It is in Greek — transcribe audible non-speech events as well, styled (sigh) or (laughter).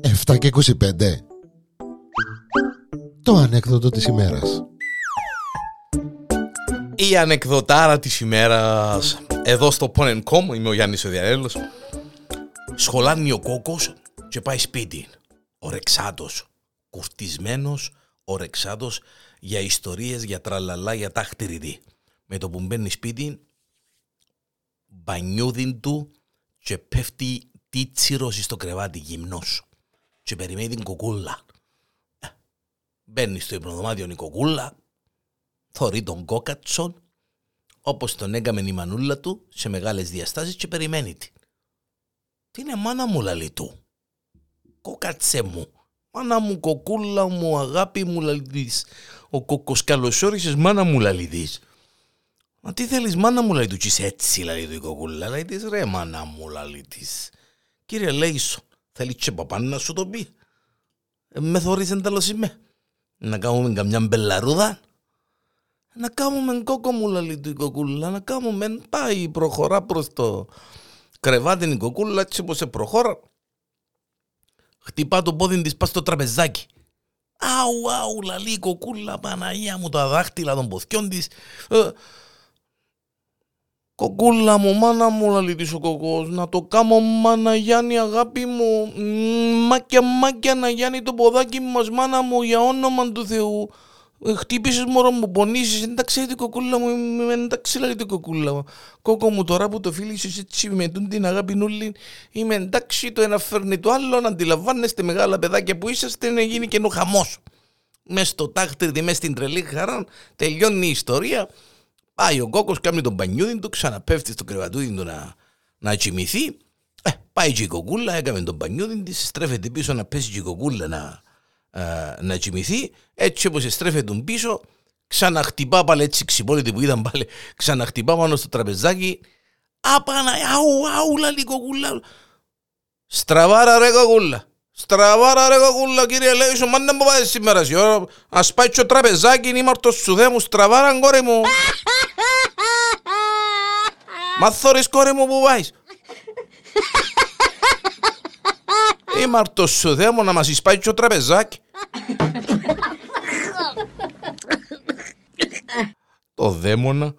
Εφτά και 25 Το ανέκδοτο της ημέρας. Η ανεκδοτάρα της ημέρας. Εδώ στο Pon.com είμαι ο Γιάννης ο Διανέλος Σχολάνει ο κόκκος και πάει σπίτι. Ορεξάτος, κουρτισμένος, ορεξάτος για ιστορίες, για τραλαλά, για τάχτηριδί. Με το που μπαίνει σπίτι, μπανιούδιν του και πέφτει τίτσιρος στο κρεβάτι γυμνός και περιμένει την κοκούλα. Ε, μπαίνει στο υπνοδωμάτιο η κοκούλα, θωρεί τον κόκατσον, όπως τον έκαμε η μανούλα του, σε μεγάλες διαστάσεις και περιμένει την. Τι είναι μάνα μου λαλή του; Κόκατσε μου. Μάνα μου κοκούλα μου αγάπη μου λαλίδης. Ο κόκκος καλωσόρισες μάνα μου λαλίδης. Μα τι θέλεις μάνα μου λέει του έτσι λέει του η κοκούλα. Λέει της ρε μάνα μου λέει της. Κύριε Λέισον θέλεις και παπάν να σου το πει. Ε, με θωρείς εντάλλως είμαι. Να κάνουμε καμιά μπελαρούδα. Να κάνουμε κόκκο μου λέει του η κοκούλα. Να κάνουμε πάει προχωρά προς το κρεβάτι η κοκούλα έτσι όπως σε προχώρα. Χτυπά το πόδι της πας στο τραπεζάκι. Αου, αου, λαλή η κοκούλα, Παναγία μου, τα δάχτυλα των ποθιών της. Ε, Κοκούλα μου, μάνα μου, λαλή της ο κοκός, να το κάνω μάνα Γιάννη αγάπη μου, μάκια μάκια να Γιάννη το ποδάκι μας μάνα μου για όνομα του Θεού. Ε, χτύπησες μωρό μου, πονήσεις, εντάξει την κοκούλα μου, εντάξει λέει την κοκούλα μου. Κόκο μου τώρα που το φίλησες έτσι με την αγάπη νουλή, είμαι εντάξει το ένα φέρνει το άλλο, να αντιλαμβάνεστε μεγάλα παιδάκια που είσαστε να γίνει και χαμός. Μες στο τάχτριδι, μες στην τρελή χαρά, τελειώνει η ιστορία. Πάει ο κόκκος, κάνει τον πανιούδι του, ξαναπέφτει στο κρεβατούδι του να, να κοιμηθεί. Ε, πάει και η κοκούλα, έκαμε τον πανιούδι της, στρέφεται πίσω να πέσει και η κοκούλα να, α, να κοιμηθεί. Έτσι όπως στρέφεται τον πίσω, ξαναχτυπά πάλι έτσι ξυπόλυτη που είδαν πάλι, ξαναχτυπά πάνω στο τραπεζάκι. Απανα, αου, αου, λαλή κοκούλα. Στραβάρα ρε κοκούλα. Στραβάρα ρε κοκούλα κύριε Λέισο, μάνα μου πάει σήμερα σιώ. Ας πάει το τραπεζάκι, είναι ήμαρτος σου δε μου, στραβάρα κόρη μου. (laughs) Μα θωρείς κόρη μου που πάεις. Ήμαρτος (laughs) σου δε μου να μας εισπάει το τραπεζάκι. (laughs) Το δαίμονα